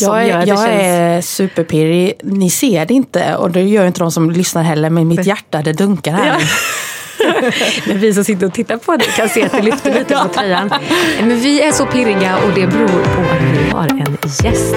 Jag är, jag är superpirrig. Ni ser det inte och det gör inte de som lyssnar heller, men mitt hjärta det dunkar här. Ja. Men vi som sitter och tittar på det kan se att det lyfter lite på tröjan. Men vi är så pirriga och det beror på att vi har en gäst.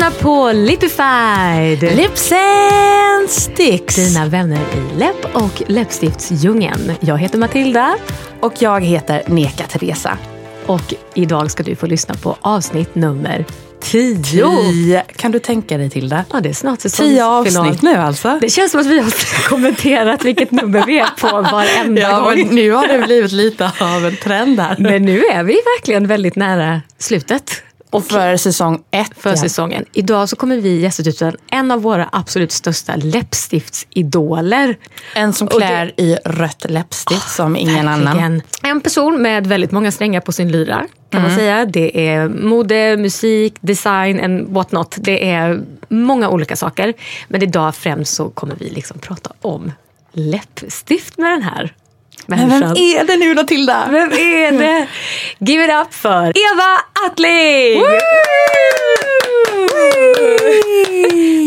Lyssnar på Lipified. Lips and sticks. Dina vänner i läpp och läppstiftsdjungeln. Jag heter Matilda. Och jag heter Neka Teresa. Och idag ska du få lyssna på avsnitt nummer 10. Tio. Kan du tänka dig till det? Ja, det är snart Tio avsnitt nu alltså. Det känns som att vi har kommenterat vilket nummer vi är på varenda Ja, gång. nu har det blivit lite av en trend här. Men nu är vi verkligen väldigt nära slutet. Och för säsong ett. för ja. säsongen. Idag så kommer vi gästa ut en, av våra absolut största läppstiftsidoler. En som Och det- klär i rött läppstift som ingen annan. Verkligen. En person med väldigt många strängar på sin lyra. Kan man säga. Det är mode, musik, design and what not. Det är många olika saker. Men idag främst så kommer vi liksom prata om läppstift med den här Men vem är det nu Matilda? Vem är det? Give it up för Eva Attling!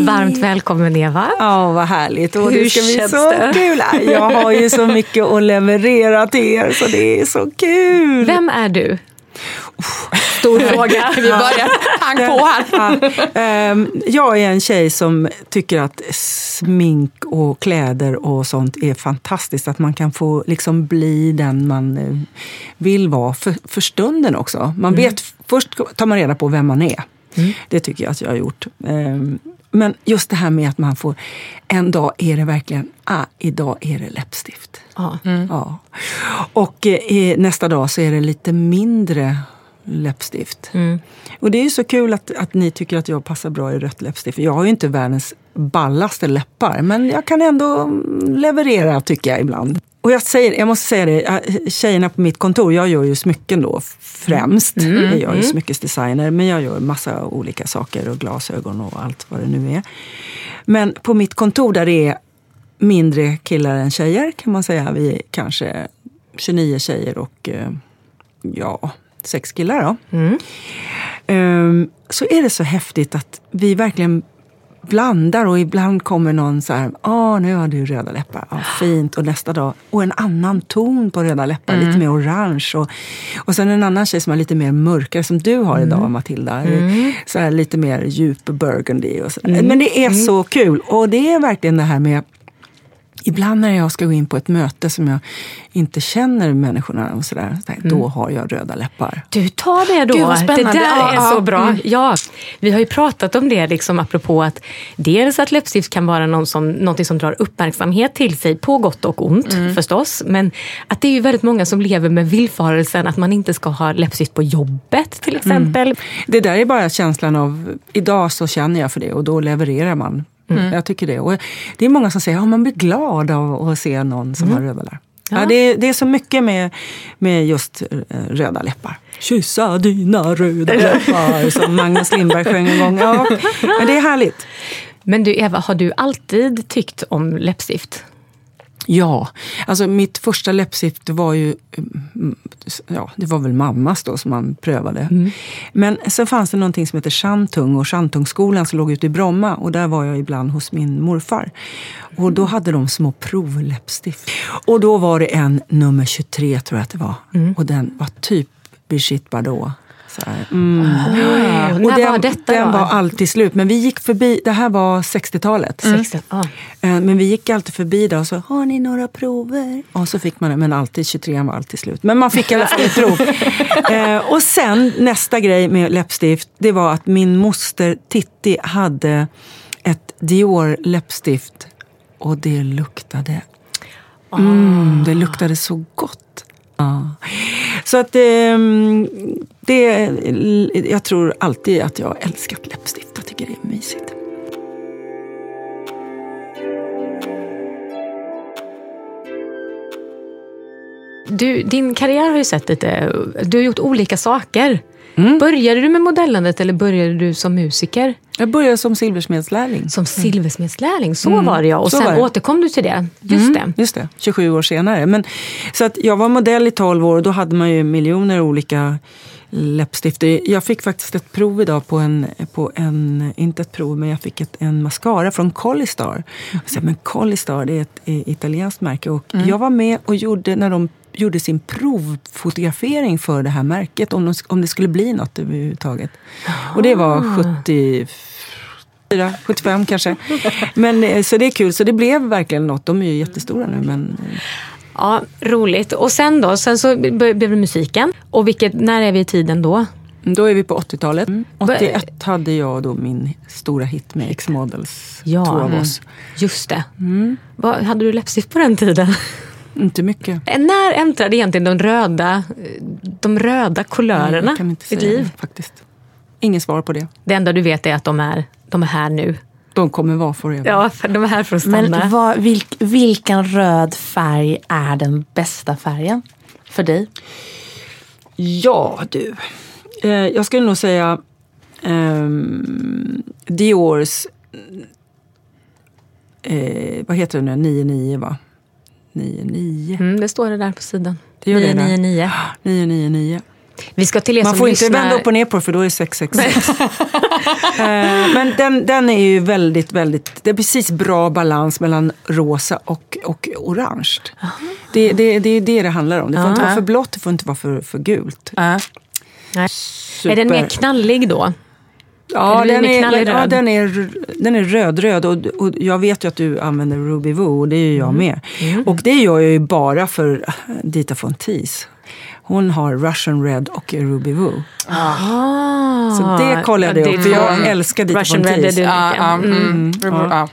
Varmt välkommen Eva. Ja, vad härligt. Och Hur det ska bli så det? kul. Jag har ju så mycket att leverera till er, så det är så kul. Vem är du? Stor fråga. Vi börjar pang på här. Ehm, jag är en tjej som tycker att smink och kläder och sånt är fantastiskt. Att man kan få liksom bli den man eh, vill vara för, för stunden också. Man vet, först tar man reda på vem man är. Det tycker jag att jag har gjort. Ehm, Men just det här med att man får, en dag är det verkligen, ah, idag är det läppstift. Ja. Ja. Och eh, nästa dag så är det lite mindre läppstift. Och det är ju så kul att, att ni tycker att jag passar bra i rött läppstift. Jag har ju inte världens ballaste läppar, men jag kan ändå mm, leverera tycker jag ibland. Och jag, säger, jag måste säga det, tjejerna på mitt kontor, jag gör ju smycken då främst. Jag är ju smyckesdesigner, men jag gör massa olika saker och glasögon och allt vad det nu är. Men på mitt kontor där det är mindre killar än tjejer kan man säga. Vi är kanske 29 tjejer och eh, ja, sex killar då. Ehm, så är det så häftigt att vi verkligen blandar och ibland kommer någon så här, ah nu har du röda läppar, ah, fint. Och nästa dag, och en annan ton på röda läppar, lite mer orange. Och, och sen en annan tjej som har lite mer mörkare, som du har idag Matilda. Så här, lite mer djup burgundy och så. Men det är så kul. Och det är verkligen det här med Ibland när jag ska gå in på ett möte som jag inte känner människorna och sådär, så där, då har jag röda läppar. Du tar det då. Gud. Det där Ja, är ja, så bra. mm. Ja, vi har ju pratat om det liksom, apropå att dels att läppstift kan vara någon som, någonting som drar uppmärksamhet till sig på gott och ont Mm. förstås. Men att det är ju väldigt många som lever med villfarelsen att man inte ska ha läppstift på jobbet till exempel. Det där är bara känslan av, idag så känner jag för det och då levererar man. Jag tycker det. Och det är många som säger att man blir glad av att se någon som har röda läppar. Ja. det, är, det är så mycket med, med just eh, röda läppar. Kyssa dina röda läppar, som Magnus Lindberg sjöng en gång. Ja, men det är härligt. Men du Eva, har du alltid tyckt om läppstift? Ja, alltså mitt första läppstift var ju, mm, ja det var väl mammas då som man prövade. Men sen fanns det någonting som heter Shantung och Shantungskolan som låg ute i Bromma och där var jag ibland hos min morfar. Och då hade de små provläppstift. Och då var det en nummer 23 tror jag att det var. Och den var typ Brigitte Bardot. Mm. Oh, och när den, var detta den då? var alltid slut. Men vi gick förbi, det här var 60-talet. 60, ah. Eh, Men vi gick alltid förbi där och så, har ni några prover? Och så fick man det, men alltid 23 var alltid slut. Men man fick i alla fall ett prov. Eh, och sen nästa grej med läppstift, det var att min moster Titti hade ett Dior läppstift och det luktade Mm, det luktade så gott. Ja. Så att ehm, det, jag tror alltid att jag har älskat läppstift. Jag tycker det är mysigt. Du, din karriär har ju sett lite... Du har gjort olika saker. Mm. Började du med modellandet eller började du som musiker? Jag började som silversmedslärling. Som silversmedslärling, så var det ja. Och så sen återkom du till det. Just Mm, det. Just det, 27 år senare. Men, så att jag var modell i 12 år och då hade man ju miljoner olika läppstift. Jag fick faktiskt ett prov idag på en, på en inte ett prov, men jag fick ett, en mascara från Collistar. Jag sa, men Collistar det är ett eh, italienskt märke och jag var med och gjorde när de gjorde sin provfotografering för det här märket om, de, om det skulle bli något överhuvudtaget. Och det var 74, 75 kanske. Men, eh, så det är kul, så det blev verkligen något. De är ju jättestora nu men eh, Ja, roligt. Och sen då? Sen så blev det musiken. Och vilket, när är vi i tiden då? Då är vi på 80-talet. 81 hade jag då min stora hit med X-Models, Ja. två av oss. Just det. Vad, hade du läppstift på den tiden? Inte mycket. När äntrade egentligen de röda, de röda kulörerna Jag kan inte ditt säga liv? det, faktiskt. Inget svar på det. Det enda du vet är att de är, de är här nu. De kommer vara forever. Ja, för de är här för att stanna. Men vad, vilk, vilken röd färg är den bästa färgen för dig? Ja, du. Eh, jag skulle nog säga ehm, Diors, eh, vad heter det nu, 99 va? 99. Mm, det står det där på sidan. Det gör det, där. 999. 999. Vi ska till er Man får inte lyssnar... vända upp och ner på det för då är det 666. Eh, Men den, den är ju väldigt, väldigt, det är precis bra balans mellan rosa och, och orange. Det, det, det är det det handlar om. Det får inte vara för blått, det får inte vara för, för gult. Nej. Är den mer knallig då? Ja, den är, ja röd? den, är, den är röd-röd och, och jag vet ju att du använder Ruby Woo och det är ju jag med. Och det gör jag ju bara för Dita Von Teese. Hon har Russian Red och Ruby Woo. Ah, Så det kollade jag upp, för jag älskar Dita Russian Von Red är Mm. mm. Ja.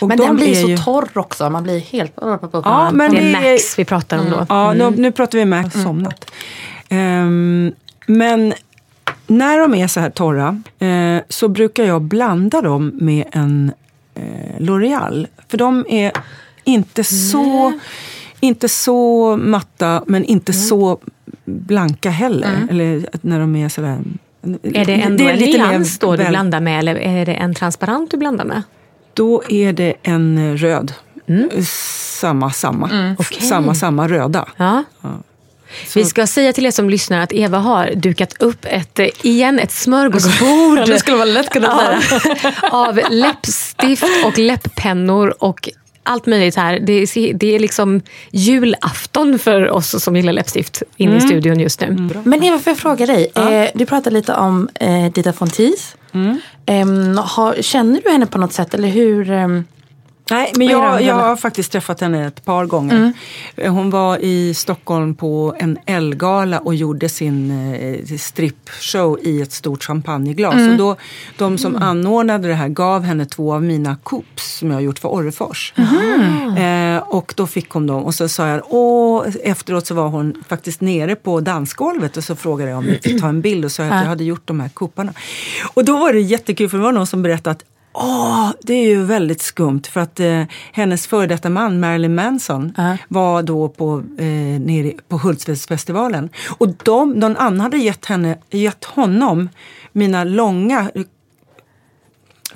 Och Men de den blir så ju- torr också. Man blir helt... Ja, men Det är Max vi pratar om då. Ja, nu, nu pratar vi Max somnat. Ehm, men när de är så här torra eh, så brukar jag blanda dem med en eh, L'Oreal. För de är inte så, inte så matta men inte så blanka heller. Eller att när de är sådär... Är det ändå en lite mer nyans då du blandar med eller är det en transparent du blandar med? Då är det en röd. Mm. Samma, samma. Samma, samma röda. Ja. Vi ska säga till er som lyssnar att Eva har dukat upp ett, eh, igen, ett smörgåsbord. Det skulle vara lätt kunna säga. av läppstift och läpppennor och allt möjligt här. Det är, det är liksom julafton för oss som gillar läppstift inne i studion just nu. Men Eva, får jag fråga dig? Eh, du pratade lite om eh, Dita Teese. Em, har, känner du henne på något sätt? Eller hur? Nej, men jag, jag har faktiskt träffat henne ett par gånger. Hon var i Stockholm på en Elgala och gjorde sin eh, strippshow i ett stort champagneglas. Och då, de som anordnade det här gav henne två av mina coups som jag har gjort för Orrefors. Eh, och då fick hon dem och så sa jag, åh, efteråt så var hon faktiskt nere på dansgolvet och så frågade jag om vi fick ta en bild och sa att jag hade gjort de här kupparna. Och då var det jättekul för det var någon som berättade att Åh, det är ju väldigt skumt för att eh, hennes före detta man Marilyn Manson var då på, eh, nere på Hultsfredsfestivalen. Och de, någon annan hade gett, henne, gett honom mina långa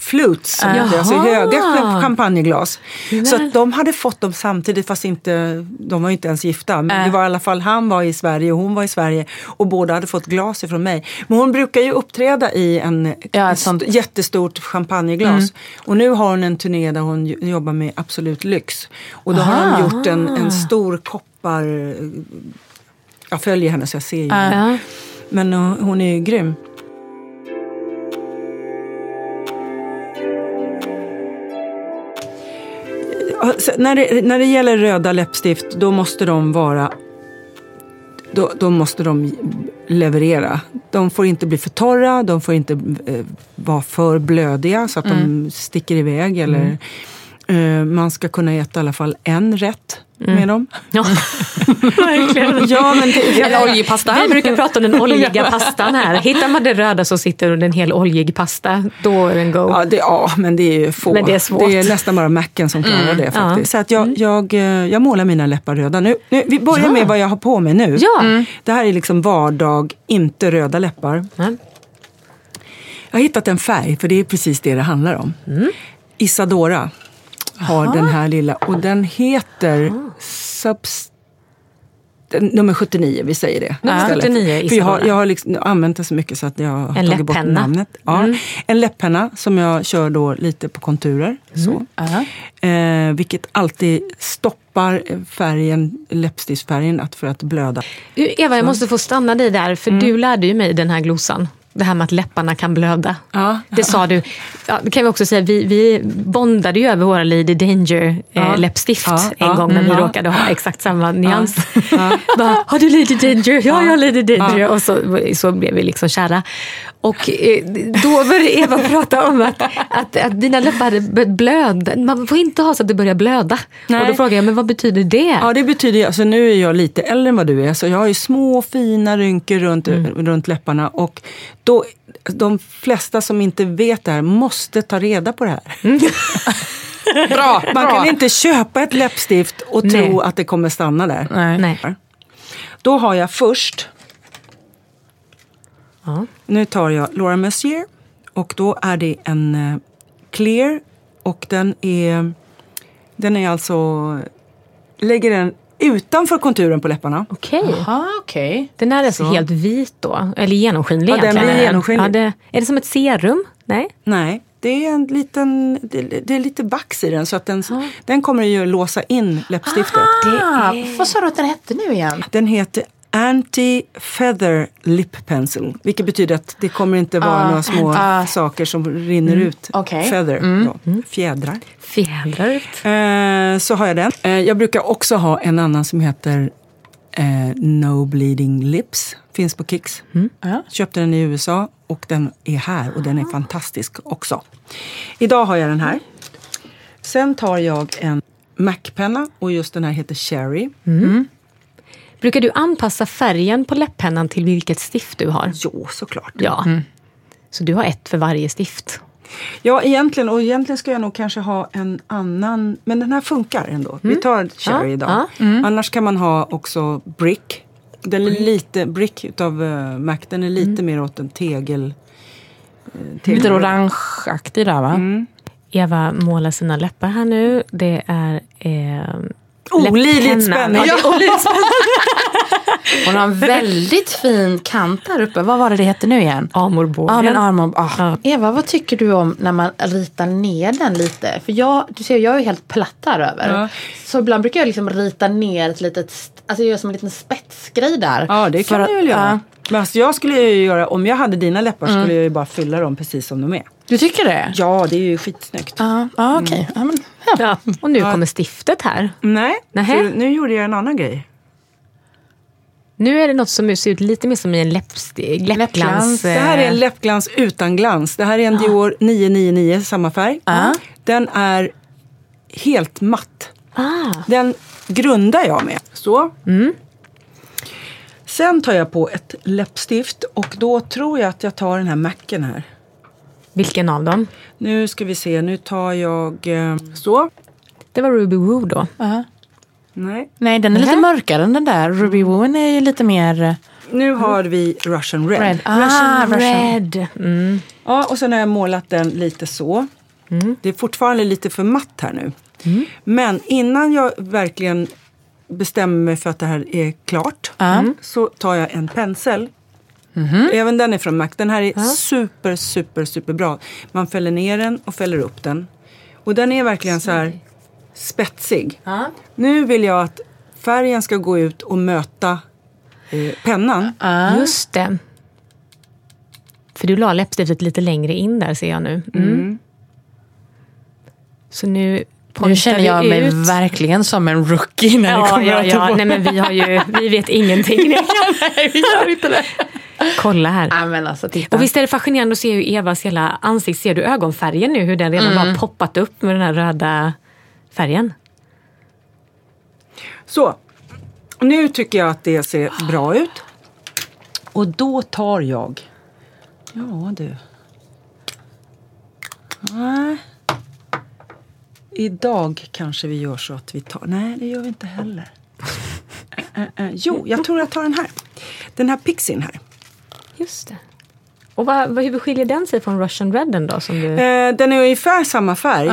flutes, alltså höga champagneglas. Så att de hade fått dem samtidigt fast inte, de var ju inte ens gifta. Men det var i alla fall, han var i Sverige och hon var i Sverige och båda hade fått glas ifrån mig. Men hon brukar ju uppträda i en Ja, ett sånt- jättestort champagneglas. Och nu har hon en turné där hon jo- jobbar med Absolut Lyx. Och då har de gjort en, en stor koppar... Jag följer henne så jag ser ju. Ja. men hon är grym. När det, när det gäller röda läppstift, då måste de vara då, då, måste de leverera. De får inte bli för torra, de får inte eh, vara för blödiga så att mm. de sticker iväg. Eller, mm. Eh, man ska kunna äta i alla fall en rätt mm. med dem. Ja, verkligen. ja, men det, oljepasta. Vi brukar prata om den oljiga pastan här. Hittar man det röda så sitter under en hel oljig pasta. Då är den go. Ja, det, ja men det är få. Men det, är svårt. det är nästan bara macken som klarar mm. det. faktiskt. Ja. Så att jag, mm. jag, eh, jag målar mina läppar röda. Nu, nu vi börjar ja. med vad jag har på mig nu. Ja. Mm. Det här är liksom vardag, inte röda läppar. Jag har hittat en färg, för det är precis det det handlar om. Mm. Isadora har Aha. den här lilla och den heter Subst nummer 79, vi säger det. Ja, 79 För jag har, jag har liksom använt det så mycket så att jag har en tagit bort namnet. Ja, mm. En läpppenna som jag kör då lite på konturer. Mm. Så. Eh, vilket alltid stoppar färgen, läppstiftsfärgen för att blöda. Eva, jag måste få stanna dig där, för mm. du lärde ju mig den här glosan det här med att läpparna kan blöda. Ja. Det sa du. Ja, det kan vi också säga, vi, vi bondade ju över våra Lady Danger eh, ja. läppstift ja. en gång när vi råkade ha exakt samma nyans. Bara, har du Lady Danger? Ja, jag har Lady Danger. Och så, så blev vi liksom kära. Och eh, då började Eva prata om att, att, att dina läppar hade börjat blöda. Man får inte ha så att det börjar blöda. Nej. Och då frågade jag, men vad betyder det? Ja, det betyder, alltså nu är jag lite äldre än vad du är, så jag har ju små fina rynkor runt, mm. runt läpparna. Och då, de flesta som inte vet det här måste ta reda på det här. Mm. bra, Man bra. kan inte köpa ett läppstift och Nej. tro att det kommer stanna där. Nej. Då har jag först Ja. Nu tar jag Laura Mercier och då är det en uh, clear och den är, den är alltså, lägger den utanför konturen på läpparna. Okej. Okay. okay. Den är alltså så. helt vit då? Eller genomskinlig ja, egentligen? Den blir genomskinlig. Ja, det, är det som ett serum? Nej? Nej, det är en liten, det, det är lite vax i den så att den, ah. den kommer ju låsa in läppstiftet. Aha, är... Vad sa du att den hette nu igen? Den heter Anti-feather lip pencil. Vilket betyder att det kommer inte vara uh, några små uh, saker som rinner mm, ut. Okay. Feather, mm. mm. fjädrar. Fjädrar. Eh, så har jag den. Eh, jag brukar också ha en annan som heter eh, No Bleeding Lips. Finns på Kicks. Mm. Köpte den i USA och den är här och den är fantastisk också. Idag har jag den här. Sen tar jag en Mac-penna och just den här heter Cherry. Mm. Brukar du anpassa färgen på läpppennan till vilket stift du har? Jo, såklart. Ja. Mm. Så du har ett för varje stift? Ja, egentligen. Och egentligen ska jag nog kanske ha en annan. Men den här funkar ändå. Mm. Vi tar Cherry ja, idag. Ja. Mm. Annars kan man ha också Brick. Den är lite, Brick utav uh, Mac, den är lite mm. mer åt en tegel. Uh, tegel. Lite orangeaktig där va? Mm. Eva målar sina läppar här nu. Det är eh, Olidligt spännande. Ja. Hon har en väldigt fin kant där uppe. Vad var det det hette nu igen? Amorbågen. Ja, men armor, ah. ja. Eva, vad tycker du om när man ritar ner den lite? För jag, du ser, jag är helt platt här över. Ja. Så ibland brukar jag liksom rita ner ett litet, alltså göra som en liten spetsgrej där. Ja, det kan du väl göra. Men alltså jag skulle ju göra, om jag hade dina läppar mm. skulle jag ju bara fylla dem precis som de är. Du tycker det? Ja, det är ju skitsnyggt. Ja, ah, okej. Okay. Mm. Ja, ja. Och nu kommer stiftet här. Nej, nu gjorde jag en annan grej. Nu är det något som ser ut lite mer som en läppglans. läppglans. Det här är en läppglans utan glans. Det här är en Dior 999, samma färg. Ah. Den är helt matt. Ah. Den grundar jag med. Så. Mm. Sen tar jag på ett läppstift och då tror jag att jag tar den här Macen här. Vilken av dem? Nu ska vi se, nu tar jag eh, så. Det var Ruby Woo då? Uh -huh. Nej. Nej, den är lite mörkare än den där. Ruby Woo är ju lite mer... Eh, nu har vi Russian Red. red. Ah, Russian Red. Mm. Ja, och sen har jag målat den lite så. Mm. Det är fortfarande lite för matt här nu. Mm. Men innan jag verkligen bestämmer mig för att det här är klart mm. så tar jag en pensel. Mm. Även den är från Mac. Den här är mm. super, super, super bra. Man fäller ner den och fäller upp den. Och den är verkligen så här spetsig. Nu vill jag att färgen ska gå ut och möta eh, pennan. Just det. För du la läppstiftet lite längre in där ser jag nu. Mm. Så nu Nu känner jag mig ut. verkligen som en rookie när det Ja, kommer ja, att ja. Nej, men vi, har ju, vi vet ingenting. Nej, vi gör inte det. Kolla här. Nej, men alltså titta. Och visst är det fascinerande att se hur Evas hela ansikte, ser du ögonfärgen nu? Hur den redan har poppat upp med den här röda färgen. Så, nu tycker jag att det ser bra ut. Och då tar jag... Ja du. Nej. Idag kanske vi gör så att vi tar... Nej, det gör vi inte heller. Eh, eh. Jo, jag tror jag tar den här. Den här pixien här. Just det. Och vad, hur skiljer den sig från Russian Redden då? Som du... Eh, den är ungefär samma färg,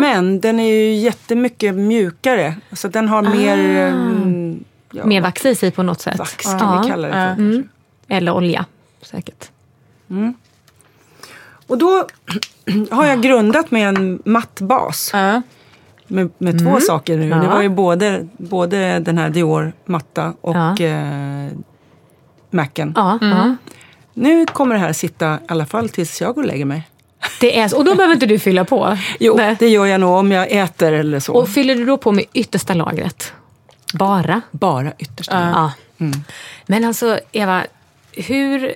men den är ju jättemycket mjukare. Så den har mer... mm, ja, Mer vax i sig på något sätt? vax kan Ja. vi kalla det för. Mm. Eller olja, säkert. Och då har jag grundat med en matt bas. Med, med två saker nu. Det var ju både, både den här Dior matta och Ja. eh, Macen. Ja, ja. Nu kommer det här sitta i alla fall tills jag går och lägger mig. Det är, så- och då behöver inte du fylla på? Jo, Nej. det gör jag nog om jag äter eller så. Och fyller du då på med yttersta lagret? Bara? Bara ytterst. Ja. Men alltså, Eva, hur,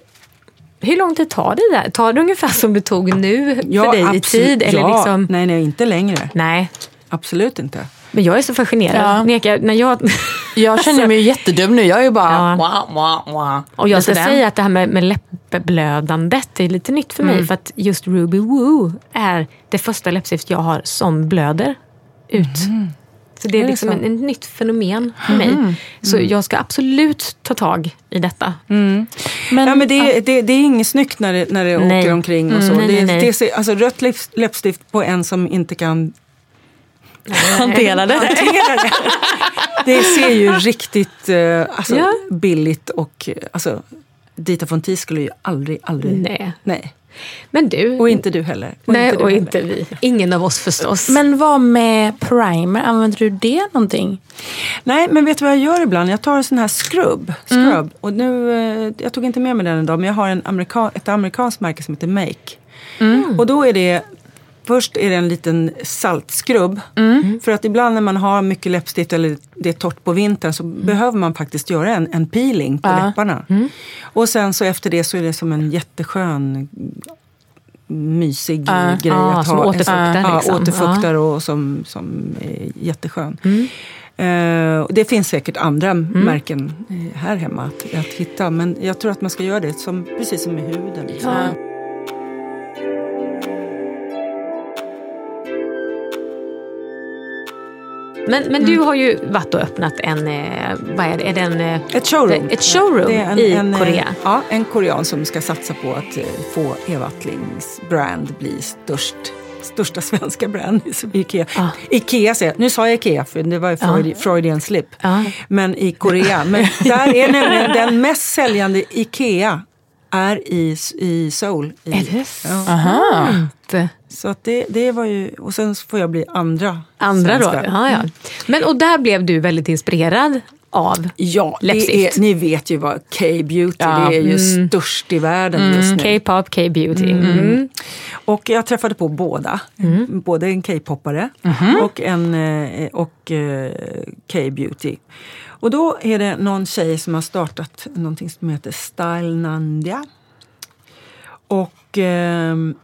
hur lång tid tar det där? Tar det ungefär som det tog nu för dig i absolut. tid? Eller ja, liksom, nej, nej, inte längre. nej. Absolut inte. Men jag är så fascinerad. Ja. Neka, när jag, Jag känner mig jättedum nu. Jag är ju bara... Ja. Wah, wah, wah. och jag ska den. säga att det här med, med läppblödandet är lite nytt för mig. För att just Ruby Woo är det första läppstift jag har som blöder ut. Så det är, Är liksom ett nytt fenomen för mig. Så jag ska absolut ta tag i detta. Men, ja, men det, det, det är inget snyggt när det, när det Nej. åker omkring och så. Mm, nej, det, nej, nej. Det ser, alltså, rött läpp- läppstift på en som inte kan hantera det. hantera det. Det ser ju riktigt eh, alltså, Ja. billigt och eh, alltså, Dita Fonti skulle ju aldrig, aldrig... Nej. Nej. Men du, Och inte du heller. Och nej, du och heller. inte vi. Ingen av oss förstås. Men vad med primer? Använder du det någonting? Nej, men vet du vad jag gör ibland? Jag tar en sån här scrub. scrub. Och nu, eh, jag tog inte med mig den idag, men jag har en amerika, ett amerikanskt märke som heter Make. Och då är det Först är det en liten saltskrubb. För att ibland när man har mycket läppstift eller det är torrt på vintern så behöver man faktiskt göra en, en peeling på Ja. läpparna. Och sen så efter det så är det som en jätteskön mysig Ja. grej Ja, att som ha. Återfuktar Ja, liksom. återfuktar och som, som är jätteskön. Eh, och det finns säkert andra märken eh, här hemma att, att hitta. Men jag tror att man ska göra det som, precis som med huden. Liksom. Men, men du har ju varit och öppnat en, eh, vad är det, är det en, eh, Ett showroom. Ett showroom är i eh, Korea. Ja, en korean som ska satsa på att få Eva Attlings brand bli störst största svenska brand Ikea. Ja. Ikea säger. Nu sa jag Ikea för det var Freud, Freudian slip. Ja. Men i Korea. Men där är nämligen den mest säljande Ikea är i, i Seoul. I, Är det Ja. Aha. sant? Så att det, det var ju, och sen får jag bli andra Andra då? svenskar. Ja, ja. Men, och där blev du väldigt inspirerad av Ja, Läppstift. är, ni vet ju vad K-beauty, Ja. det är ju störst i världen just nu. K-pop, K-beauty. Mm. Och jag träffade på båda. Både en K-poppare och en eh, och, eh, K-beauty. Och då är det någon tjej som har startat någonting som heter Style Nandia. Och ehm,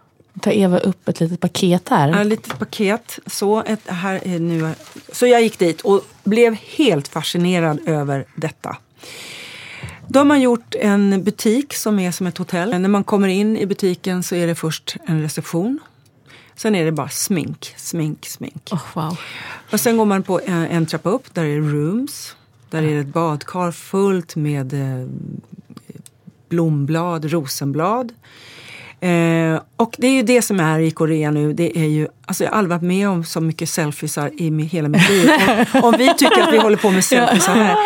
Tar Eva upp ett litet paket här. ett litet paket. Så, ett, här är nu, så jag gick dit och blev helt fascinerad över detta. De har gjort en butik som är som ett hotell. När man kommer in i butiken så är det först en reception. Sen är det bara smink, smink, smink. Oh, wow. Och sen går man på en, en trappa upp, där är rooms. Där är det ett badkar fullt med eh, blomblad, rosenblad. Eh, och det är ju det som är i Korea nu. Det är ju, alltså jag har aldrig varit med om så mycket selfiesar i hela mitt liv. Om, om vi tycker att vi håller på med selfiesar här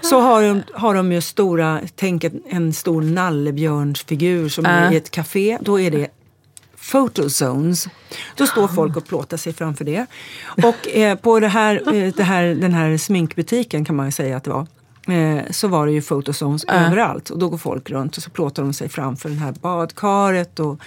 så har de, har de ju stora, tänk en, en stor nallebjörnsfigur som är i ett café. Då är det photozones. Då står folk och plåtar sig framför det. Och eh, på det här, eh, det här, den här sminkbutiken kan man ju säga att det var. Eh, så var det ju fotozones överallt. Och då går folk runt och så plåtar de sig framför det här badkaret. Och,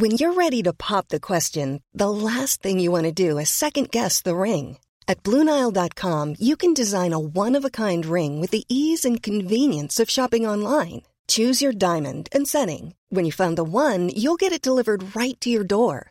When you're ready to pop the question, the last thing you want to do is second guess the ring. At Bluenile.com, you can design a one of a kind ring with the ease and convenience of shopping online. Choose your diamond and setting. When you find the one, you'll get it delivered right to your door.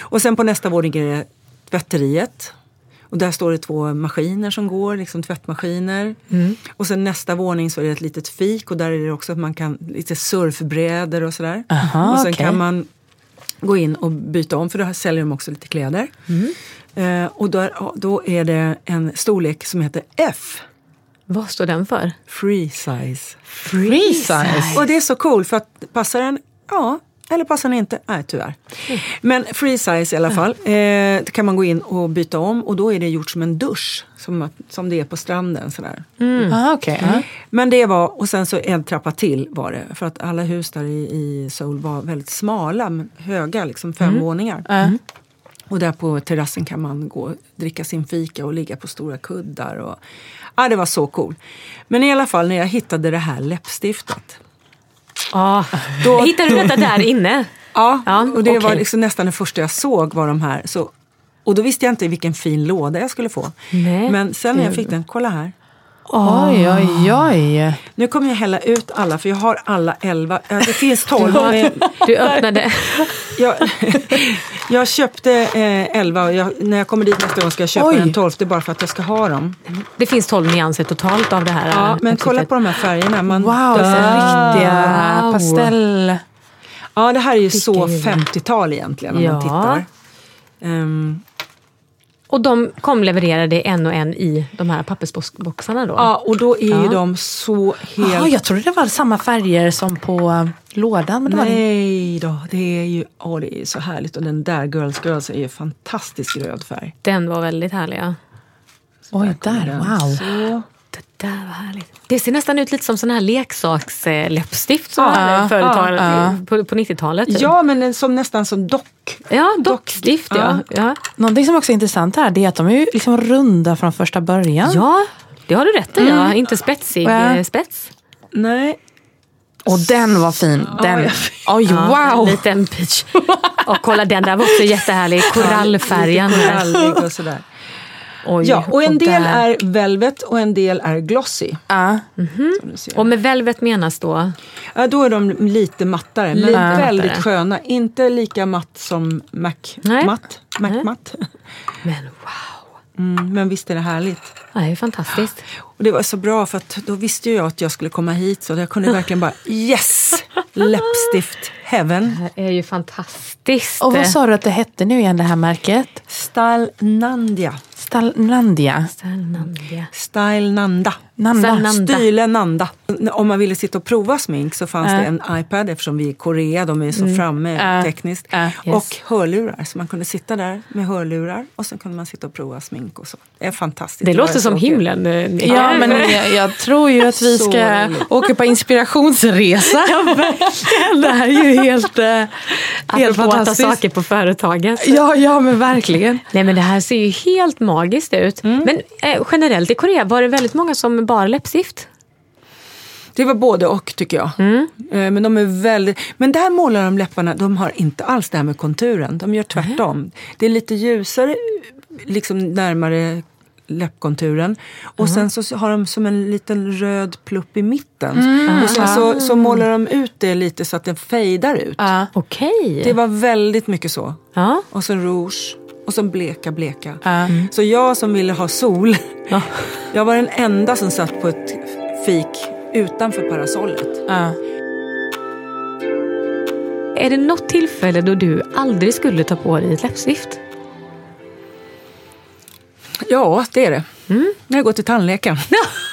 och sen på nästa våning är det tvätteriet. Och där står det två maskiner som går, liksom tvättmaskiner. Och sen nästa våning så är det ett litet fik och där är det också att man kan, lite surfbrädor och sådär. Aha, och sen okej. kan man gå in och byta om för då säljer de också lite kläder. Eh, och då är, då är det en storlek som heter F. Vad står den för? Free size. Free size. Och det är så cool för att passar den, ja, eller passar den inte? Nej, tyvärr. Men free size i alla fall. Eh, det kan man gå in och byta om och då är det gjort som en dusch. Som, som det är på stranden. Sådär. Ah, okej. ja. Men det var, och sen så en trappa till var det. För att alla hus där i, i Seoul var väldigt smala, men höga, liksom fem våningar. Ja. Och där på terrassen kan man gå och dricka sin fika och ligga på stora kuddar. Och, ja, det var så cool. Men i alla fall när jag hittade det här läppstiftet. Ah, Då- Hittade du detta där inne? Ja, Ja, och det var okej. liksom nästan det första jag såg var de här. Så, och då visste jag inte vilken fin låda jag skulle få. Nej. Men sen när jag fick den, kolla här. Oj, oj, oj. Nu kommer jag hälla ut alla, för jag har alla elva. Det finns tolv. men Du öppnade. Jag, jag köpte eh, elva och jag, när jag kommer dit nästa gång ska jag köpa Oj. en tolfte bara för att jag ska ha dem. Det finns 12 nyanser totalt av det här. Ja, men kolla på de här färgerna. Man Wow, så dör. riktiga Wow. pastell... Ja, det här är ju så Vilken- 50-tal egentligen om Ja. man tittar. Ehm, Och de kom levererade en och en i de här pappersboxarna då? ja, och då är ju Ja. de så helt... Jaha, jag trodde det var samma färger som på eh, lådan. Men det var det. Nej då, det är ju åh, det är så härligt. Och den där Girls Girls är ju fantastisk röd färg. Den var väldigt härlig. Ja. Oj, där. Den. Wow. Så. Det där var härligt. Det ser nästan ut lite som sån här leksaksläppstift som Ja, ja, förut ja, ja. på, på 90-talet. typ. Ja, men som, nästan som dock. ja dockstift. Ja. Ja. Någonting som också är intressant här det är att de är ju liksom runda från första början. ja, det har du rätt i. Ja. Inte spetsig Ja. eh, spets. Nej. Och den var fin. Den. Ja, Oj, Ja, wow! En liten peach. Och kolla den där var också jättehärlig. Korallfärgen. Lite korallig och sådär. Oj, Ja, och en del där. är velvet och en del är glossy. Som du ser. Och med velvet menas då? Ja, då är de lite mattare, men Lite väldigt mattare. sköna. Inte lika matt som Mac Nej. matt. Mac Nej. matt. Men wow. Mm, men visst är det härligt. Det är fantastiskt. Och det var så bra för att då visste jag att jag skulle komma hit så jag kunde verkligen bara yes! Läppstift heaven. Det är ju fantastiskt. Och vad sa du att det hette nu igen det här märket? Style Nandia. Stalnandia. Spännande. Nanda. Style Nanda. Om man ville sitta och prova smink så fanns Äh. det en iPad eftersom vi är i Korea, de är så framme Äh. tekniskt. Äh. Yes. Och hörlurar, så man kunde sitta där med hörlurar och sen kunde man sitta och prova smink och så. Det är fantastiskt. Det var låter som himlen. eh, Nika. Ja, men jag, jag tror ju att vi ska åka på inspirationsresa. det här är ju helt, eh, helt Apropå att ta fantastiskt. saker på företaget. Ja, ja, men verkligen. Nej men det här ser ju helt magiskt ut. Mm. Men eh, generellt i Korea var det väldigt många som bar läppstift. Det var både och tycker jag. Mm. Eh, Men de är väldigt... Men där målar de läpparna, de har inte alls det här med konturen. De gör tvärtom. Det är lite ljusare, liksom närmare läppkonturen. Och sen så har de som en liten röd plupp i mitten. Och sen så, så målar de ut det lite så att den fejdar ut. Ja. Okej. Det var väldigt mycket så. Ja. Och så rouge. Och så bleka, bleka. Ja. Så jag som ville ha sol, jag var den enda som satt på ett fik utanför parasollet. Ja. Är det något tillfälle då du aldrig skulle ta på dig ett läppstift? Ja, det är det. När jag går till tandläkaren.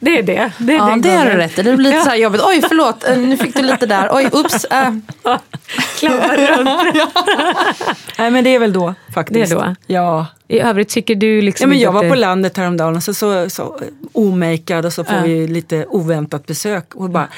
Det är det. Det, är Ja, den det har du rätt i. Det blir lite så här jobbigt. Oj, förlåt. eh, Nu fick du lite där. Oj, ups. äh. Klamrar runt. Nej, men det är väl då faktiskt. Det är då? Ja. I övrigt tycker du liksom ja men jag var det... på landet häromdagen och så, så, så omakead och så får vi lite oväntat besök. Och bara,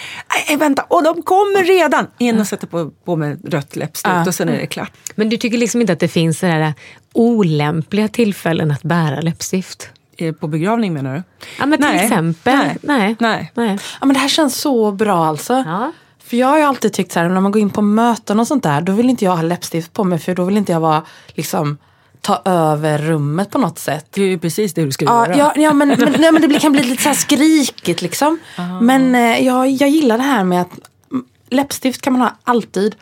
nej vänta, och de kommer redan! In och sätter på, på med rött läppstift Ja. och sen är det klart. Men du tycker liksom inte att det finns sådär olämpliga tillfällen att bära läppstift? Eh, På begravning menar du? Ja men till Nej. exempel. Nej. Nej. Nej. Nej. Ja, men det här känns så bra alltså. Ja. För jag har ju alltid tyckt så här, när man går in på möten och sånt där, då vill inte jag ha läppstift på mig för då vill inte jag vara, liksom, ta över rummet på något sätt. Det är ju precis det du ska Ja, göra. ja, ja men, men, nej, men det blir, kan bli lite så här skrikigt liksom. Men eh, jag, jag gillar det här med att mm, läppstift kan man ha alltid.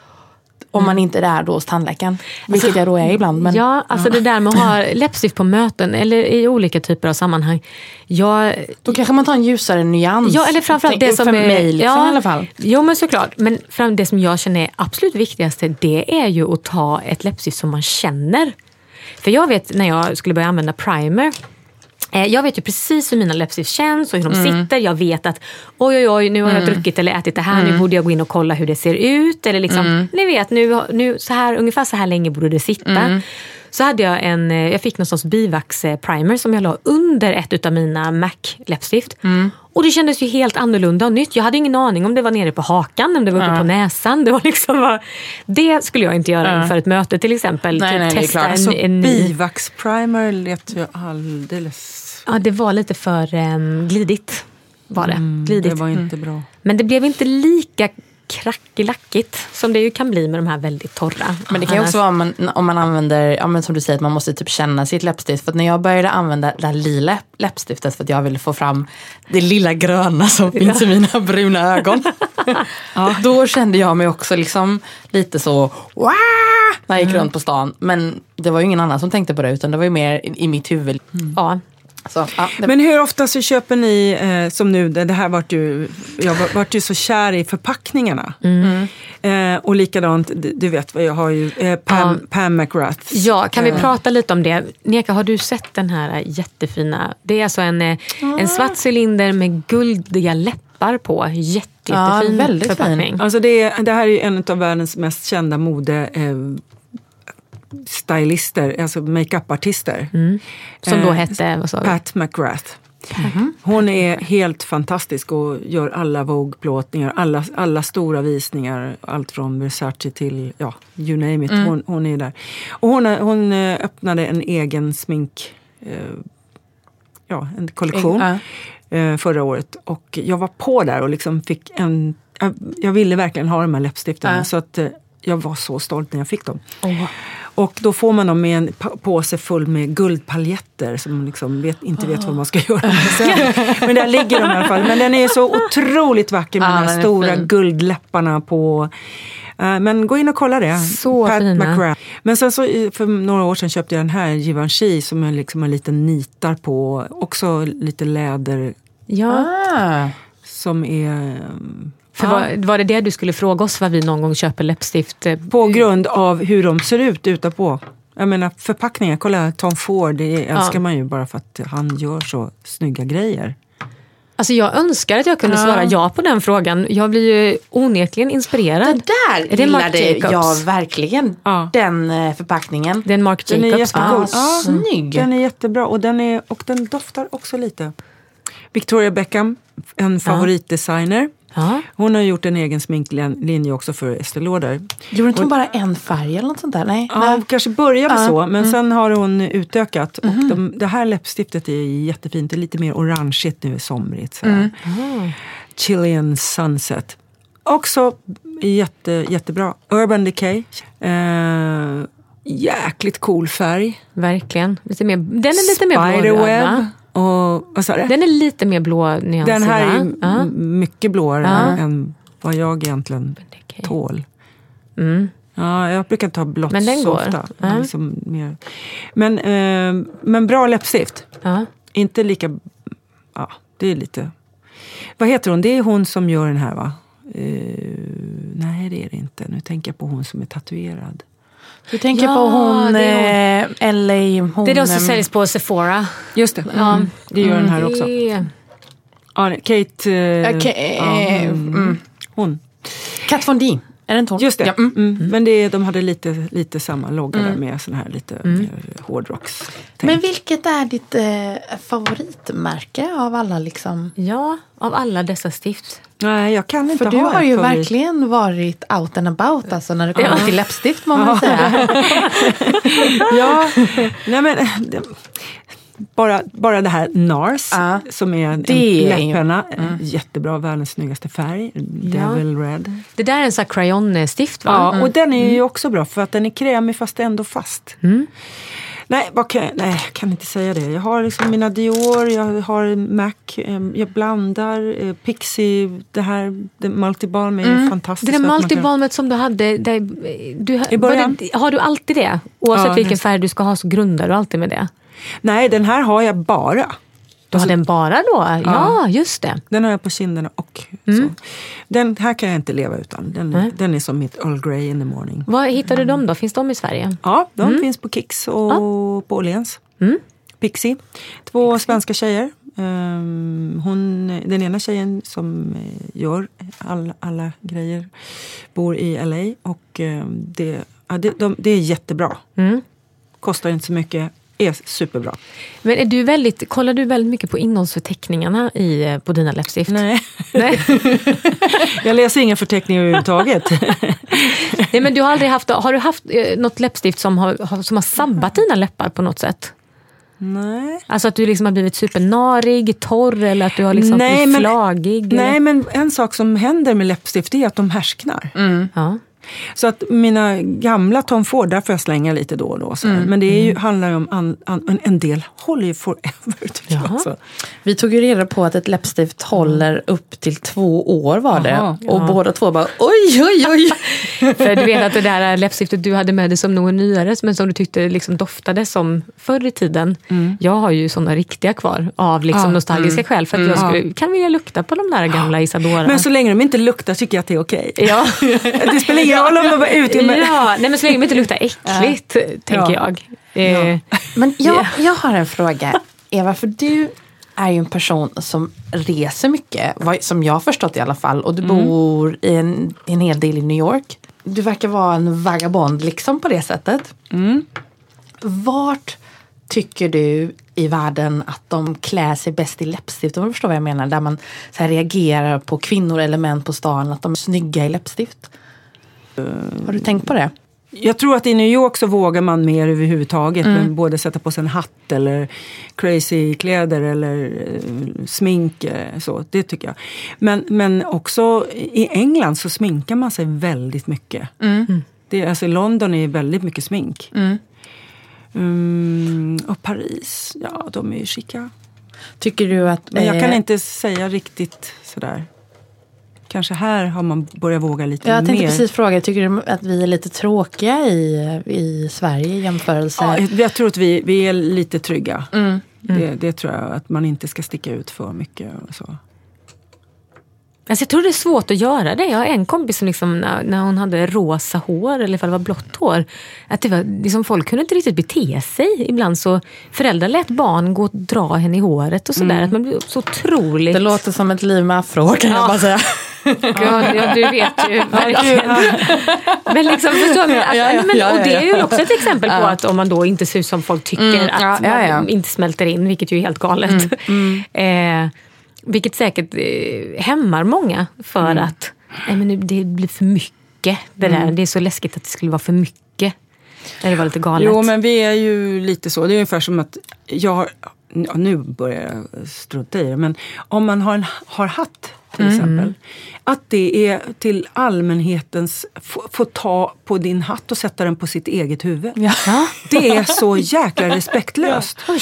Om man inte är där då hos tandläkaren. Vilket jag då är ibland. Men, ja, alltså det där med att ha läppstift på möten eller i olika typer av sammanhang. Jag, Då kanske man tar en ljusare nyans. ja, eller framförallt det som för är... mig liksom, ja, i alla fall. Jo, men såklart. Men fram, det som jag känner är absolut viktigaste, det är ju att ta ett läppstift som man känner. För jag vet när jag skulle börja använda primer, jag vet ju precis hur mina läppstift känns och hur de Mm. sitter. Jag vet att oj, oj, oj, nu har jag druckit eller ätit det här. Mm. Nu borde jag gå in och kolla hur det ser ut. Eller liksom, ni vet, nu, nu, så här, ungefär så här länge borde det sitta. Mm. Så hade jag en, eh, jag fick någon sorts bivax-primer som jag la under ett av mina MAC-läppstift. Mm. Och det kändes ju helt annorlunda och nytt. Jag hade ingen aning om det var nere på hakan, om det var uppe på näsan. Det, var liksom bara, det skulle jag inte göra inför ett möte till exempel. Nej, typ nej, det testa klart. en, Så en bivax-primer lät ju alldeles... Ja, det var lite för um, glidigt. Var det. Det glidigt. var inte bra. Men det blev inte lika krackelakigt som det ju kan bli med de här väldigt torra. Men det kan ju också vara om man, om man använder, ja, men som du säger, att man måste typ känna sitt läppstift. För att när jag började använda det här lila läppstiftet för att jag ville få fram det lilla gröna som finns i mina bruna ögon. Då kände jag mig också liksom lite så Wah! när jag gick runt på stan. Men det var ju ingen annan som tänkte på det utan det var ju mer i, i mitt huvud. Ja. Så, ja, det, Men hur ofta så köper ni, eh, som nu, det här vart ju, jag var- vart ju så kär i förpackningarna. Eh, och likadant, du, du vet vad jag har ju, eh, Pam, Pam McGrath. Ja, kan vi prata lite om det? Neka, har du sett den här jättefina? Det är alltså en, eh, en svart cylinder med guldiga läppar på. Jätte, Ja, jättefin väldigt förpackning. Alltså det, är- det här är ju en av världens mest kända mode eh, stylister, alltså makeupartister. Som då Eh, hette, vad sa du? Pat McGrath. Hon är helt fantastisk och gör alla Vogue-plåtningar, alla, alla stora visningar. Allt från Versace till, ja, you name it. Hon, hon är där. Och hon, hon eh, öppnade en egen smink, eh, ja, en kollektion Ja. eh, förra året. Och jag var på där och liksom fick en, jag, jag ville verkligen ha de här läppstiften. Ja. Så att jag var så stolt när jag fick dem. Och då får man dem med en påse full med guldpaljetter som man liksom vet, inte vet vad man ska göra med sen. Men där ligger de i alla fall. Men den är så otroligt vacker med Ja, de här är stora fin. guldläpparna på. Eh, Men gå in och kolla det. Så Pat fina. McGrath. Men sen så för några år sedan köpte jag den här Givenchy som är liksom en liten nitar på. Också lite läder Ja, Ah. som är för var, var det det du skulle fråga oss vad vi någon gång köper läppstift? eh, på grund av hur de ser ut utanpå. Jag menar förpackningar, kolla Tom Ford, det älskar man ju bara för att han gör så snygga grejer. Alltså jag önskar att jag kunde svara ja på den frågan. Jag blir ju onekligen inspirerad. Det där Är det gillade Jacobs? jag verkligen. Ja. Den eh, förpackningen. Det är en Marc Den är Jacobs jättecool. Ja, snygg. Den är jättebra och den, är, och den doftar också lite. Victoria Beckham, en favoritdesigner. Ja. Hon har gjort en egen sminklinje också för Estée Lauder. Gjorde inte hon bara en färg eller något sånt där? Nej. Ja, hon kanske började så, men sen har hon utökat. Och de, det här läppstiftet är jättefint. Det är lite mer orangeigt nu, somrigt. Så. Chilean Sunset. Också jätte, jättebra. Urban Decay. Eh, jäkligt cool färg. Verkligen. Lite mer, den är lite mer blåröd Spiderweb. Och, vad sa du? Den är lite mer blå nyanser Den här är? Ja. mycket blåare Ja. än vad jag egentligen tål. Mm. Ja, jag brukar ha blått Men den så går. ofta. Ja. Liksom mer. Men, eh, men bra läppstift. Ja. Inte lika... Ja, det är lite... Vad heter hon? Det är hon som gör den här va? Eh, nej, det är det inte. Nu tänker jag på hon som är tatuerad. Du tänker Ja, på hon, det är eh, LA, hon... Det är de som säljs på Sephora. Just det, mm. det gör den här också. Ja, det- Kate... Eh, Okej, ja, eh, hon, mm. hon. Kat Von D. Är hon? Just det. Ja, mm. Mm. Men det, de hade lite, lite samma logga där med sån här lite mer hårdrocks. Men vilket är ditt eh, favoritmärke av alla liksom? Ja, av alla dessa stift. Nej, jag kan inte För du ha har ett ju favorit. verkligen varit out and about alltså när det kommer till läppstift må man säga. Ja, nej men det, bara, bara det här NARS Ja. som är en, Det en läppenna. Jättebra, världens snyggaste färg. Devil Red. Det där är en sån här crayon-stift va? Ja, och den är ju också bra för att den är krämig fast ändå fast. Nej, vad kan, nej, jag kan inte säga det. Jag har liksom mina Dior, jag har MAC, jag blandar eh, Pixie, det här det Multibalm är ju fantastiskt. Det där man kan- multibalmet som du hade, där, du, I början. det, har du alltid det? Oavsett Ja, vilken färg du ska ha så grundar du alltid med det? Nej, den här har jag bara. Du har den bara då? Ja, just det. Den har jag på kinderna och så. Den här kan jag inte leva utan. Den, den är som mitt Earl Grey in the morning. Var hittar du dem då? Finns de i Sverige? Ja, de finns på Kicks och på Åhléns. Pixie. Två svenska tjejer. Ehm, hon, den ena tjejen som eh, gör all, alla grejer bor i LA. Och ehm, det, ja, det, de, det är jättebra. Kostar inte så mycket. Är superbra. Men är du väldigt, kollar du väldigt mycket på innehållsförteckningarna i, eh, på dina läppstift? Nej, Nej. jag läser inga förteckningar överhuvudtaget. Nej, men du har aldrig haft, har du haft eh, något läppstift som har, som har sabbat dina läppar på något sätt? Nej. Alltså att du liksom har blivit supernarig, torr eller att du har liksom Nej, blivit men- flagig? Nej, eller? men en sak som händer med läppstift är att de härsknar. Ja. Så att mina gamla Tom Ford, där får jag slänga lite då och då. Så. Men det ju, handlar ju om an, an, en- del håller ju forever. Tycker jag. Jaha. Så. Vi tog ju reda på att ett läppstift håller upp till två år var det. Jaha, och båda två bara oj, oj, oj. För du vet att det där läppstiftet du hade med dig som något nyare, men som du tyckte liksom doftade som förr i tiden. Jag har ju såna riktiga kvar av liksom Ja, nostalgiska skäl. För att jag skulle, kan vilja lukta på de där gamla Isadora. Men så länge de inte luktar tycker jag att det är okej. ja. Det spelar ingen om de var ute med... ja, nej men så länge de inte luktar äckligt, tänker Ja. jag. Eh, Men jag, Ja. jag har en fråga. Eva, för du är ju en person som reser mycket, som jag har förstått i alla fall. Och du bor i en, en hel del i New York. Du verkar vara en vagabond liksom på det sättet. Vart tycker du i världen att de klär sig bäst i läppstift? Om du förstår vad jag menar. Där man så här reagerar på kvinnor eller män på stan, att de är snygga i läppstift. Har du tänkt på det? Jag tror att i New York så vågar man mer överhuvudtaget. Men både sätta på sig en hatt eller crazy kläder eller eh, smink. eh, Så, det tycker jag. Men, men också i England så sminkar man sig väldigt mycket. Det, är- alltså, I London är väldigt mycket smink. Mm, och Paris, ja de är ju chica. Tycker du att... Men jag kan eh, inte säga riktigt sådär. Kanske här har man börjat våga lite Jag tänkte mer. precis fråga, tycker du att vi är lite tråkiga i, i Sverige i jämförelse? Ja, jag tror att vi, vi är lite trygga. Det, det tror jag, att man inte ska sticka ut för mycket. Och så. Alltså jag tror det är svårt att göra det. Jag har en kompis som liksom, när, när hon hade rosa hår, eller ifall det var blått hår, att det var, liksom, folk kunde inte riktigt bete sig. Ibland så föräldrar lät barn gå och dra henne i håret och sådär. Att man blev så otroligt... Det låter som ett liv med afro kan jag bara säga. Ja, ja, du vet ju verkligen. Men liksom, förstår du? Ja, ja, men, ja, och det är ju ja. också ett exempel på att om man då inte ser ut som folk tycker, Mm, att ja, ja, ja. man inte smälter in, vilket ju är helt galet. Eh, vilket säkert eh, hämmar många för att nej, men nu, det blir för mycket. Det, där. det är så läskigt att det skulle vara för mycket. När det var lite galet. Jo, men vi är ju lite så. Det är ungefär som att jag ja, nu börjar jag strunta i det, men om man har en har hatt till exempel. Att det är till allmänhetens, få, få ta på din hatt och sätta den på sitt eget huvud. Det är så jäkla respektlöst. Oj,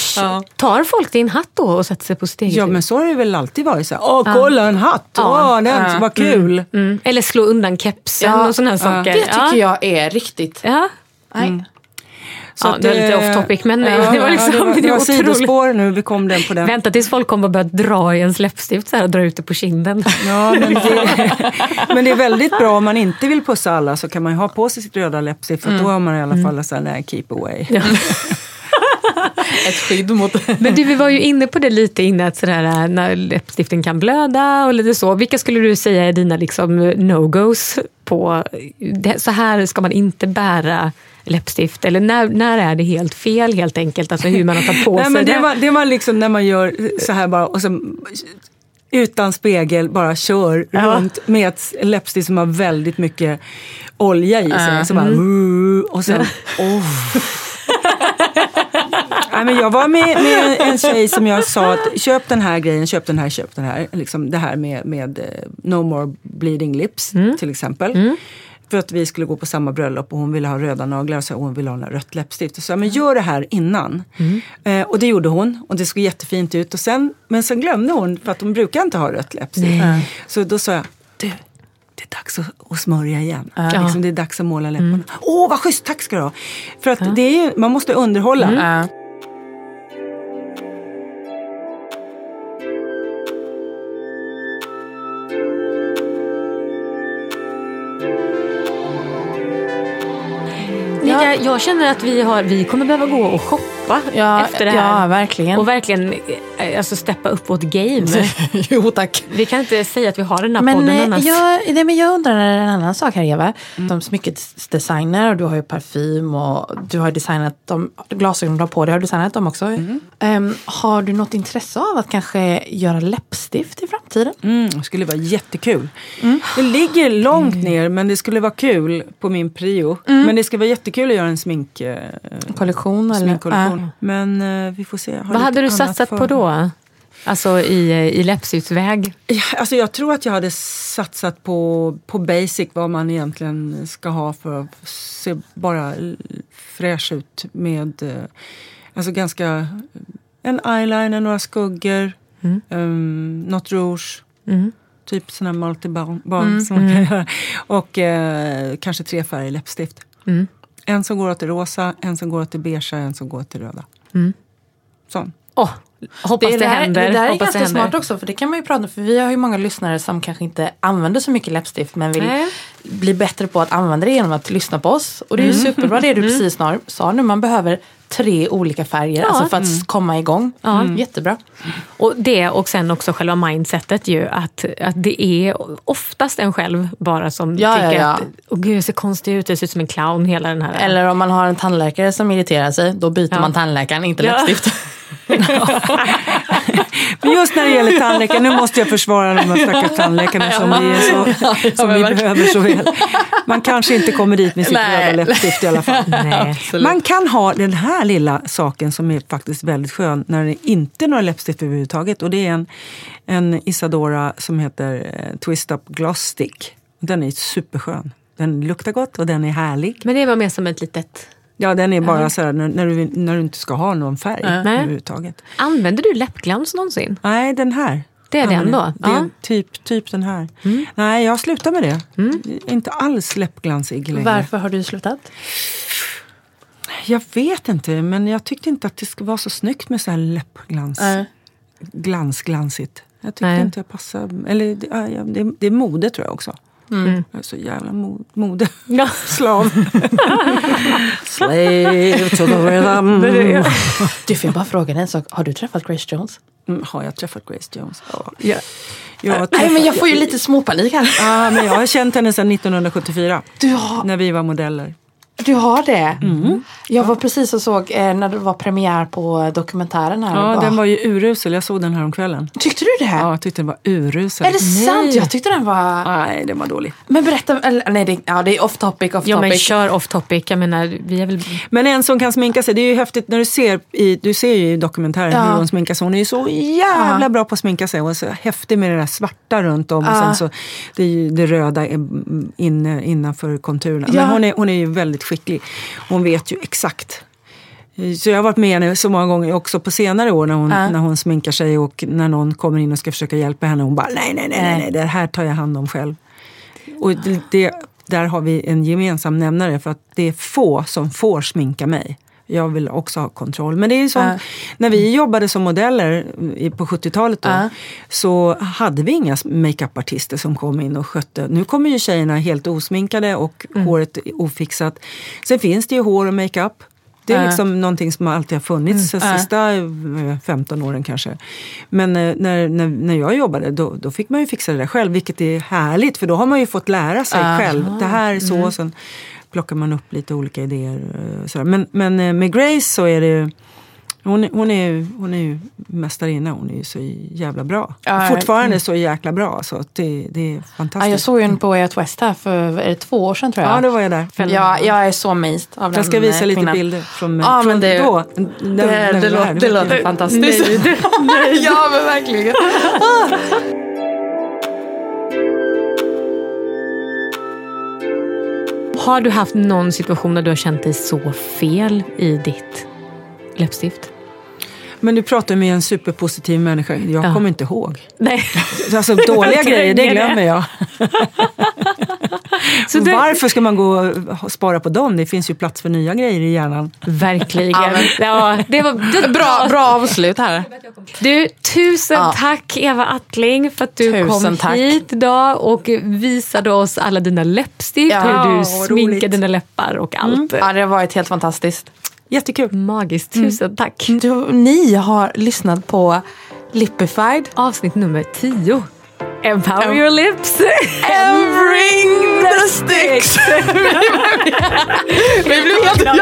Tar folk din hatt då och sätter sig på sitt eget Ja huvud? men så har det väl alltid varit. Så här, Åh, kolla en hatt! Åh, den, vad kul! Mm. Eller slå undan kepsen Ja, och sådana saker. Det tycker ja. jag är riktigt. Ja. Nej. Så ja, det var lite off topic men Ja, det var liksom ja, det var, det var sidospår nu, vi kom den på den. Vänta tills folk kommer och börjar dra i en läppstift så här och dra ut det på kinden. Ja, men, det, men det är väldigt bra om man inte vill pussa alla så kan man ju ha på sig sitt röda läppstift för då har man i alla fall så här, nej, keep away. Ett skydd mot... Men du, vi var ju inne på det lite innan, att sådär, äh, när läppstiften kan blöda och lite så. Vilka skulle du säga är dina liksom, no-goes på, så här ska man inte bära läppstift? Eller när, när är det helt fel helt enkelt? Alltså hur man har tagit på Nej, sig men det, det. var, det var liksom när man gör så här bara och så, utan spegel bara kör Ja. runt med ett läppstift som har väldigt mycket olja i sig. Ja. Så bara, "Uh", och sen, oh. Nej, men jag var med, med en tjej som jag sa att köp den här grejen, köp den här, köp den här. Liksom det här med, med eh, No more bleeding lips till exempel. För att vi skulle gå på samma bröllop och hon ville ha röda naglar och så hon ville ha en rött läppstift. Och så sa jag, men gör det här innan. Eh, och det gjorde hon och det såg jättefint ut. Och sen, men sen glömde hon, för att hon brukar inte ha rött läppstift. Så då sa jag, du, det är dags att, att smörja igen. Liksom, det är dags att måla läpparna. Åh, vad schysst, tack ska du ha. För att det är ju, man måste underhålla. Ja. Jag, jag känner att vi, har, vi kommer behöva gå och shoppa. Ja, efter det här. ja, verkligen. Och verkligen eh, alltså, steppa upp vårt game. jo tack. Vi kan inte säga att vi har den här Men, podden eh, annars. jag, nej, men jag undrar en annan sak här Eva. De smyckesdesigner och du har ju parfym och du har designat de glasögon du har på dig. Har du designat dem också? Ehm, har du något intresse av att kanske göra läppstift i framtiden? Mm, det skulle vara jättekul. Det ligger långt ner men det skulle vara kul på min prio. Men det ska vara jättekul att göra en smink, eh, Kollektion? Eller? sminkkollektion. Ja. Men eh, vi får se. Vad hade du satsat för- på då? Alltså i, i läppstiftsväg? Ja, Alltså jag tror att jag hade satsat på, på basic, vad man egentligen ska ha för att se bara fräsch ut med eh, alltså ganska en eyeliner, några skuggor, um, något rouge. Typ sån här multibalm som man kan göra. Och eh, kanske tre färger läppstift. En som går åt det rosa, en som går åt det beige, en som går åt det röda. Sån. Åh, hoppas det, där, händer. det där är hoppas ganska det händer. smart också för det kan man ju prata om för vi har ju många lyssnare som kanske inte använder så mycket läppstift men vill Nej. bli bättre på att använda det genom att lyssna på oss. Och det är ju Mm. superbra det du precis snar- sa nu. Man behöver tre olika färger alltså för att komma igång. Mm. Jättebra. Och det och sen också själva mindsetet ju att, att det är oftast en själv bara som Ja, tycker ja, ja. att åh gud jag ser konstig ut, jag ser ut som en clown hela den här. Eller om man har en tandläkare som irriterar sig då byter Ja. man tandläkaren, inte Ja. läppstift. Men just när det gäller tandläkare, nu måste jag försvara de här stackars tandläkarna som vi, är så, som vi behöver så väl. Man kanske inte kommer dit med sitt röda läppstift i alla fall. Nej. Man kan ha den här lilla saken som är faktiskt väldigt skön när det inte är några läppstift överhuvudtaget. Och det är en, en Isadora som heter eh, Twist Up Gloss Stick. Den är superskön. Den luktar gott och den är härlig. Men det var mer som ett litet... Ja, den är bara så här när, när, du, när du inte ska ha någon färg Nej. överhuvudtaget. Använder du läppglans någonsin? Nej, den här. Det är den då? Det är Ja. Mm. typ, typ den här. Nej, jag slutar med det. Inte alls läppglansig längre. Varför har du slutat? Jag vet inte, men jag tyckte inte att det skulle vara så snyggt med så här läppglans. Nej. Glans, glansigt. Jag tyckte Nej. inte jag passade. Eller det, det, det är mode tror jag också. Mm. Jag är så jävla mo, mode. Ja. Slav. Slave to the rhythm. Du får jag bara fråga dig en sak. Har du träffat Grace Jones? Mm, har jag träffat Grace Jones? Ja. Ja. Jag har Nej träffat, men jag får ju lite småpanik här. Ja, men jag har känt henne sedan 1974. Du har, När vi var modeller. Du har det? Mm. Jag var precis och såg eh, när det var premiär på dokumentären här. Ja, den var ju urusel. Jag såg den här om kvällen. Tyckte du det? Ja, jag tyckte den var urusel. Är det sant? Jag tyckte den var... Nej, den var dålig. Men berätta, eller, nej det, ja, det är off topic, off Ja men topic. kör off topic. Jag menar, vi är väl... Men en som kan sminka sig, det är ju häftigt när du ser i, du ser ju i dokumentären Ja. hur hon sminkar sig. Hon är ju så jävla Ja. bra på att sminka sig och så häftig med det där svarta runt om och Ja. sen så det, är det röda inne, innanför konturerna. Ja. Men hon är, hon är ju väldigt skicklig. Hon vet ju exakt. Så jag har varit med henne så många gånger också på senare år när hon, Ja. när hon sminkar sig och när någon kommer in och ska försöka hjälpa henne. Hon bara nej, nej, nej, nej, nej det här tar jag hand om själv. Och det, där har vi en gemensam nämnare för att det är få som får sminka mig. Jag vill också ha kontroll. Men det är ju som, Ja. när vi jobbade som modeller på 70-talet då, Ja. så hade vi inga makeupartister som kom in och skötte. Nu kommer ju tjejerna helt osminkade och Mm. håret ofixat. Sen finns det ju hår och makeup. Det är Ja. liksom någonting som alltid har funnits de Ja. sista eh, 15 åren kanske. Men eh, när, när, när jag jobbade då, då fick man ju fixa det där själv, vilket är härligt för då har man ju fått lära sig själv. Det här är så, och sen plockar man upp lite olika idéer. eh, Sådär. Men, men eh, med Grace så är det ju hon, är- hon, är, ju- hon är ju mästarinna, hon är ju så jävla bra. Ja, Fortfarande så jäkla bra, så det, det är ja, fantastiskt. jag såg ju en på Way Out West här för är det två år sedan tror jag. Ja, då var jag där. Ja, jag är så amazed av den Jag ska visa eh, lite kvinnan. bilder från, Ja, från men det- då. Det, det, vi var låter, här. det låter fantastiskt. ja men verkligen. Har du haft någon situation där du har känt dig så fel i ditt läppstift? Men du pratar med en superpositiv människa. Jag Ja. kommer inte ihåg. Nej. Alltså dåliga grejer, det glömmer jag. Så det, Varför ska man gå och spara på dem? Det finns ju plats för nya grejer i hjärnan. Verkligen. Ja, det var det, Bra, bra avslut här. Du, tusen Ja. tack Eva Attling för att du Tusen kom tack. hit idag och visade oss alla dina läppstift, Ja, hur du sminkar dina läppar och allt. Ja, det har varit helt fantastiskt. Jättekul. Magiskt. Mm. Tusen mm. tack. Du, ni har lyssnat på Lipified. Avsnitt nummer 10. Empower your lips and bring the sticks. vi blev helt... Ja.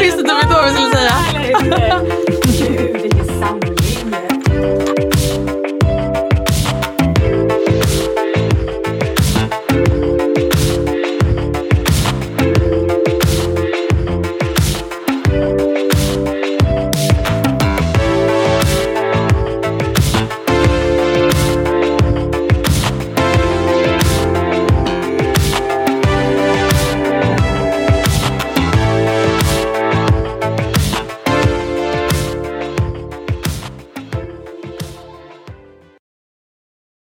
Visste inte vad vi skulle säga.